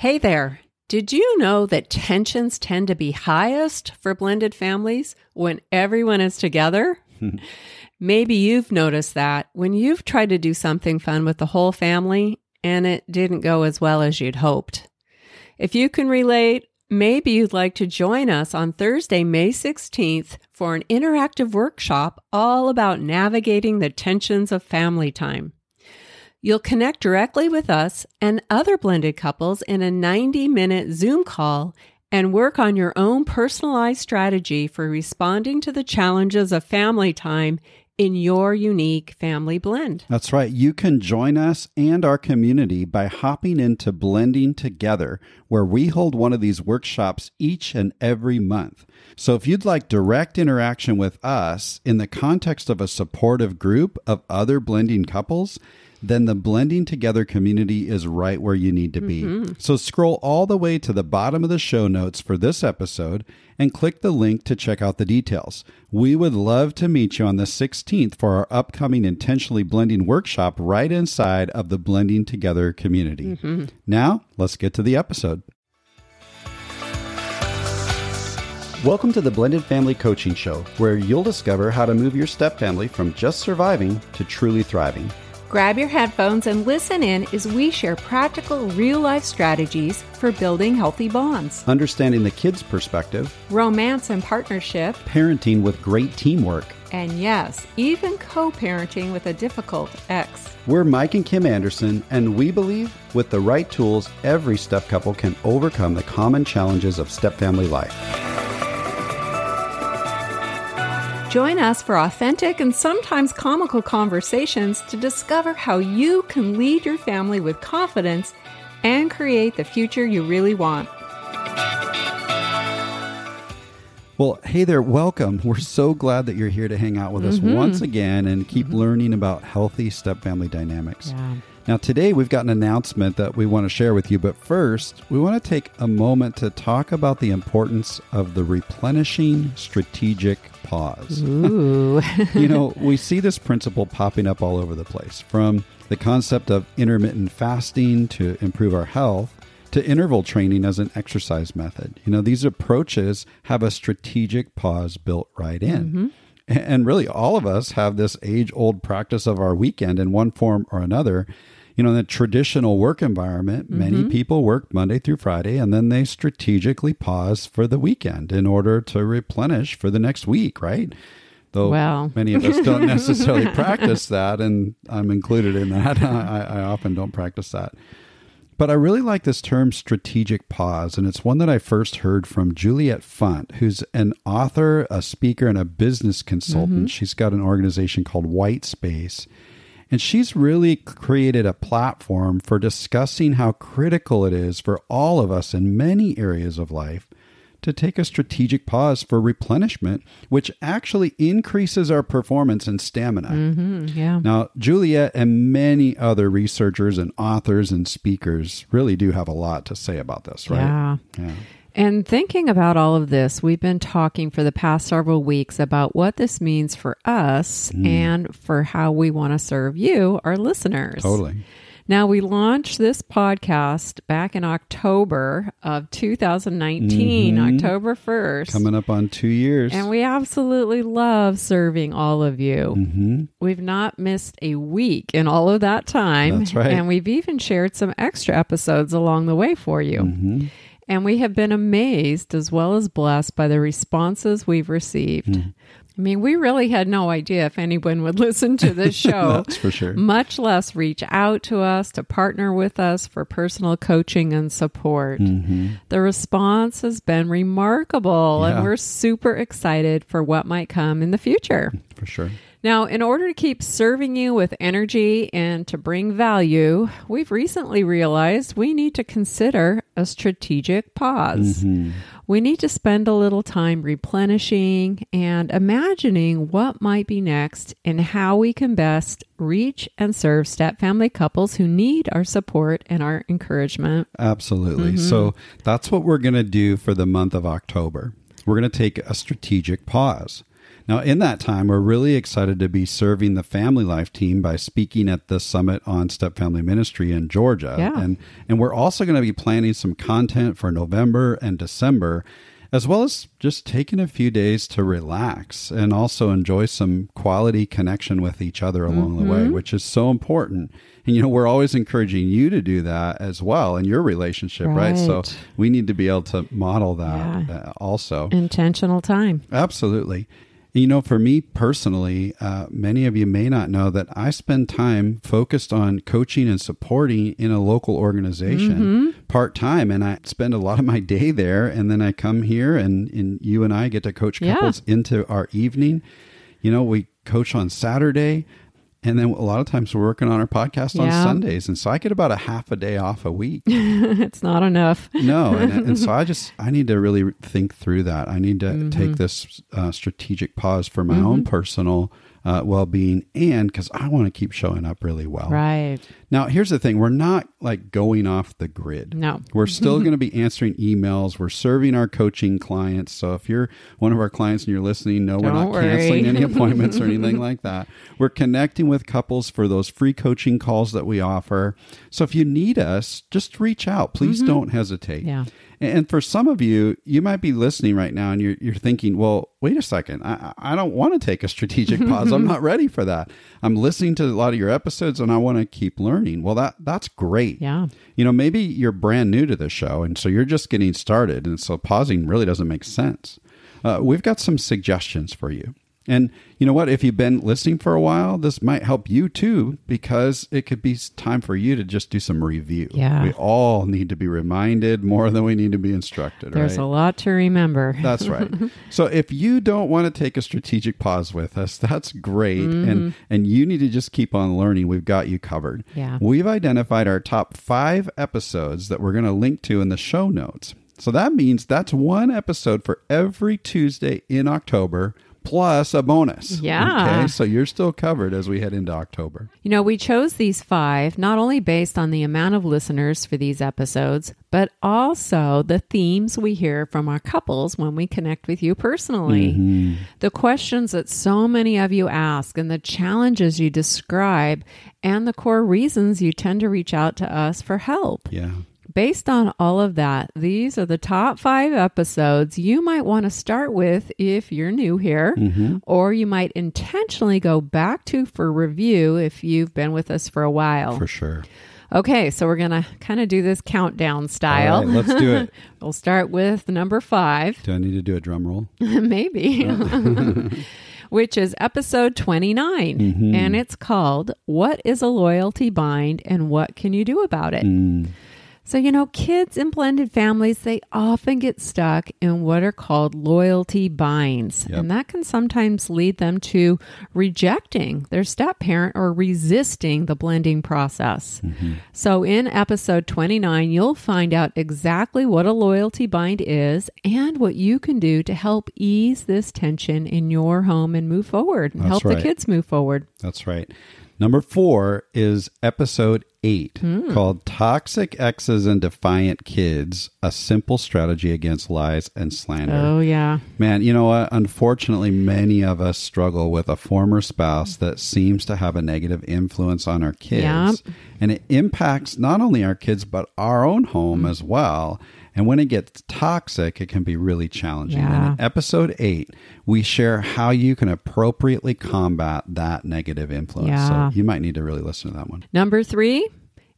Hey there. Did you know that tensions tend to be highest for blended families when everyone is together? Maybe you've noticed that when you've tried to do something fun with the whole family and it didn't go as well as you'd hoped. If you can relate, maybe you'd like to join us on Thursday, May 16th for an interactive workshop all about navigating the tensions of family time. You'll connect directly with us and other blended couples in a 90 minute Zoom call and work on your own personalized strategy for responding to the challenges of family time in your unique family blend. That's right. You can join us and our community by hopping into Blending Together, where we hold one of these workshops each and every month. So if you'd like direct interaction with us in the context of a supportive group of other blending couples, then the blending together community is right where you need to be. Mm-hmm. So scroll all the way to the bottom of the show notes for this episode and click the link to check out the details. We would love to meet you on the 16th for our upcoming intentionally blending workshop right inside of the blending together community. Mm-hmm. Now, let's get to the episode. Welcome to the Blended Family Coaching Show, where you'll discover how to move your step family from just surviving to truly thriving. Grab your headphones and listen in as we share practical real life strategies for building healthy bonds, understanding the kids' perspective, romance and partnership, parenting with great teamwork, and yes, even co parenting with a difficult ex. We're Mike and Kim Anderson, and we believe with the right tools, every step couple can overcome the common challenges of step family life. Join us for authentic and sometimes comical conversations to discover how you can lead your family with confidence and create the future you really want. Well, hey there, welcome. We're so glad that you're here to hang out with us mm-hmm. once again and keep mm-hmm. learning about healthy step family dynamics. Yeah. Now, today we've got an announcement that we want to share with you, but first, we want to take a moment to talk about the importance of the replenishing strategic pause. Ooh. you know, we see this principle popping up all over the place from the concept of intermittent fasting to improve our health to interval training as an exercise method. You know, these approaches have a strategic pause built right in. Mm-hmm. And really, all of us have this age old practice of our weekend in one form or another you know, in the traditional work environment, mm-hmm. many people work Monday through Friday and then they strategically pause for the weekend in order to replenish for the next week, right? Though well. many of us don't necessarily practice that, and I'm included in that. I, I often don't practice that. But I really like this term strategic pause, and it's one that I first heard from Juliet Funt, who's an author, a speaker, and a business consultant. Mm-hmm. She's got an organization called White Space. And she's really created a platform for discussing how critical it is for all of us in many areas of life to take a strategic pause for replenishment, which actually increases our performance and stamina. Mm-hmm, yeah. Now, Juliet and many other researchers and authors and speakers really do have a lot to say about this, right? Yeah. yeah. And thinking about all of this, we've been talking for the past several weeks about what this means for us mm. and for how we want to serve you, our listeners. Totally. Now, we launched this podcast back in October of 2019, mm-hmm. October 1st. Coming up on two years. And we absolutely love serving all of you. Mm-hmm. We've not missed a week in all of that time. That's right. And we've even shared some extra episodes along the way for you. Mm-hmm. And we have been amazed as well as blessed by the responses we've received. Mm. I mean, we really had no idea if anyone would listen to this show. That's for sure. Much less reach out to us to partner with us for personal coaching and support. Mm-hmm. The response has been remarkable, yeah. and we're super excited for what might come in the future. For sure. Now, in order to keep serving you with energy and to bring value, we've recently realized we need to consider a strategic pause. Mm-hmm. We need to spend a little time replenishing and imagining what might be next and how we can best reach and serve step family couples who need our support and our encouragement. Absolutely. Mm-hmm. So that's what we're going to do for the month of October. We're going to take a strategic pause. Now, in that time, we're really excited to be serving the Family Life team by speaking at the Summit on Step Family Ministry in Georgia. Yeah. And, and we're also going to be planning some content for November and December as well as just taking a few days to relax and also enjoy some quality connection with each other along mm-hmm. the way, mm-hmm. which is so important. And, you know, we're always encouraging you to do that as well in your relationship, right? right? So we need to be able to model that yeah. Uh, also. Intentional time. Absolutely. You know, for me personally, uh, many of you may not know that I spend time focused on coaching and supporting in a local organization mm-hmm. part time. And I spend a lot of my day there. And then I come here and, and you and I get to coach couples yeah. into our evening. You know, we coach on Saturday. And then a lot of times we're working on our podcast yeah. on Sundays. And so I get about a half a day off a week. it's not enough. no. And, and, so I just, I need to really think through that. I need to mm-hmm. take this uh, strategic pause for my mm-hmm. own personal uh, well being and because I want to keep showing up really well. Right. Now, here's the thing we're not like going off the grid. No. We're still going to be answering emails. We're serving our coaching clients. So if you're one of our clients and you're listening, no, Don't we're not worry. canceling any appointments or anything like that. We're connecting with couples for those free coaching calls that we offer. So if you need us, just reach out. Please mm-hmm. don't hesitate. Yeah. And for some of you, you might be listening right now and you're, you're thinking, well, wait a second. I, I don't want to take a strategic pause. I'm not ready for that. I'm listening to a lot of your episodes and I want to keep learning. Well, that that's great. Yeah. You know, maybe you're brand new to the show and so you're just getting started. And so pausing really doesn't make sense. Uh, we've got some suggestions for you. And you know what? If you've been listening for a while, this might help you too, because it could be time for you to just do some review. Yeah. We all need to be reminded more than we need to be instructed. There's right? a lot to remember. That's right. so if you don't want to take a strategic pause with us, that's great. Mm-hmm. And and you need to just keep on learning. We've got you covered. Yeah. We've identified our top five episodes that we're going to link to in the show notes. So that means that's one episode for every Tuesday in October plus a bonus. Yeah. Okay. So you're still covered as we head into October. You know, we chose these five not only based on the amount of listeners for these episodes, but also the themes we hear from our couples when we connect with you personally. Mm-hmm. The questions that so many of you ask and the challenges you describe and the core reasons you tend to reach out to us for help. Yeah based on all of that, these are the top five episodes you might want to start with if you're new here, mm-hmm. or you might intentionally go back to for review if you've been with us for a while. For sure. Okay, so we're going to kind of do this countdown style. let's do it. we'll start with number five. Do I need to do a drum roll? Maybe. which is episode 29. Mm-hmm. And it's called What is a Loyalty Bind and What Can You Do About It? Mm. So, you know, kids in blended families, they often get stuck in what are called loyalty binds. Yep. And that can sometimes lead them to rejecting their step parent or resisting the blending process. Mm-hmm. So, in episode 29, you'll find out exactly what a loyalty bind is and what you can do to help ease this tension in your home and move forward and That's help right. the kids move forward. That's right. Number four is episode eight mm. called Toxic Exes and Defiant Kids A Simple Strategy Against Lies and Slander. Oh, yeah. Man, you know what? Unfortunately, many of us struggle with a former spouse that seems to have a negative influence on our kids. Yep. And it impacts not only our kids, but our own home mm. as well. And when it gets toxic, it can be really challenging. Yeah. And in episode eight, we share how you can appropriately combat that negative influence. Yeah. So you might need to really listen to that one. Number three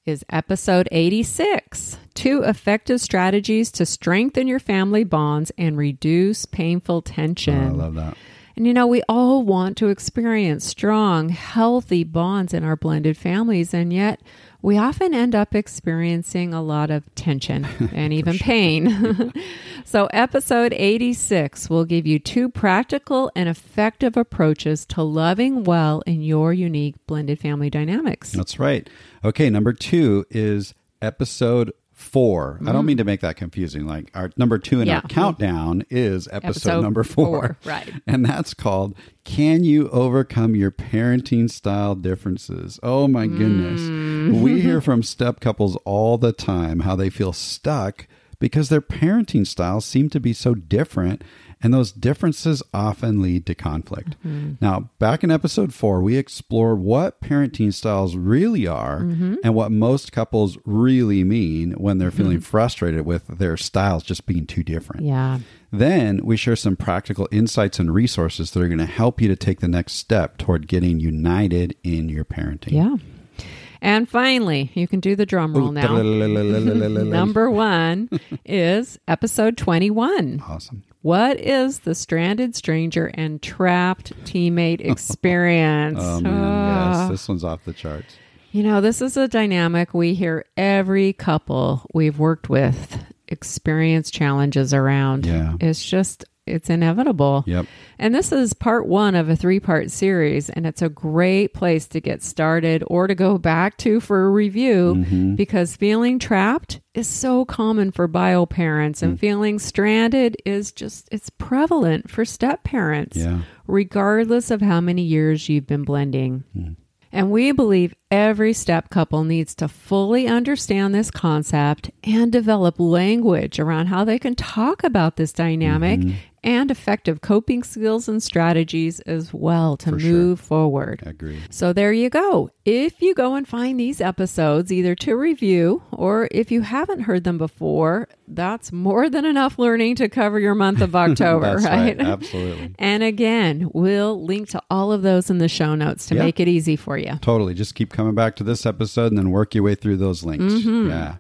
is episode 86 Two Effective Strategies to Strengthen Your Family Bonds and Reduce Painful oh, Tension. Oh, I love that. And you know, we all want to experience strong, healthy bonds in our blended families, and yet we often end up experiencing a lot of tension and even pain. so, episode 86 will give you two practical and effective approaches to loving well in your unique blended family dynamics. That's right. Okay, number two is episode 4 mm-hmm. I don't mean to make that confusing. Like our number two in yeah. our countdown is episode, episode number four. four. Right. And that's called Can You Overcome Your Parenting Style Differences? Oh my goodness. Mm. we hear from step couples all the time how they feel stuck because their parenting styles seem to be so different and those differences often lead to conflict. Mm-hmm. Now, back in episode four, we explored what parenting styles really are mm-hmm. and what most couples really mean when they're feeling mm-hmm. frustrated with their styles just being too different. Yeah. Then we share some practical insights and resources that are going to help you to take the next step toward getting united in your parenting. Yeah. And finally, you can do the drum roll now. Number one is episode 21. Awesome. What is the stranded stranger and trapped teammate experience? oh, man. Oh. Yes, this one's off the charts. You know, this is a dynamic we hear every couple we've worked with experience challenges around. Yeah. It's just it's inevitable. Yep. And this is part one of a three part series, and it's a great place to get started or to go back to for a review mm-hmm. because feeling trapped is so common for bio parents, and mm. feeling stranded is just, it's prevalent for step parents, yeah. regardless of how many years you've been blending. Mm. And we believe every step couple needs to fully understand this concept and develop language around how they can talk about this dynamic mm-hmm. And effective coping skills and strategies as well to For move sure. forward. Agree. So there you go. If you go and find these episodes either to review or if you haven't heard them before, that's more than enough learning to cover your month of October, right? right? Absolutely. and again, we'll link to all of those in the show notes to yep. make it easy for you. Totally. Just keep coming back to this episode and then work your way through those links. Mm-hmm. Yeah.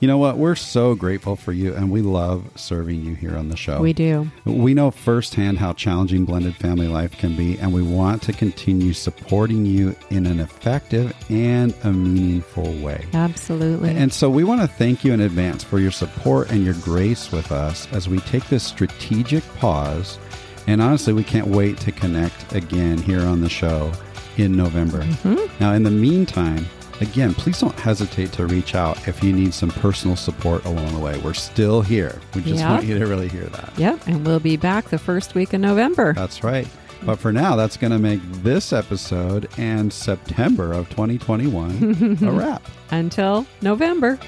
You know what? We're so grateful for you and we love serving you here on the show. We do. We know firsthand how challenging blended family life can be, and we want to continue supporting you in an effective and a meaningful way. Absolutely. And so we want to thank you in advance for your support and your grace with us as we take this strategic pause. And honestly, we can't wait to connect again here on the show in November. Mm-hmm. Now, in the meantime, again, please don't hesitate to reach out if you need some personal support along the way. We're still here. We just yep. want you to really hear that. Yep. And we'll be back the first week of November. That's right. But for now, that's going to make this episode and September of 2021 a wrap. Until November.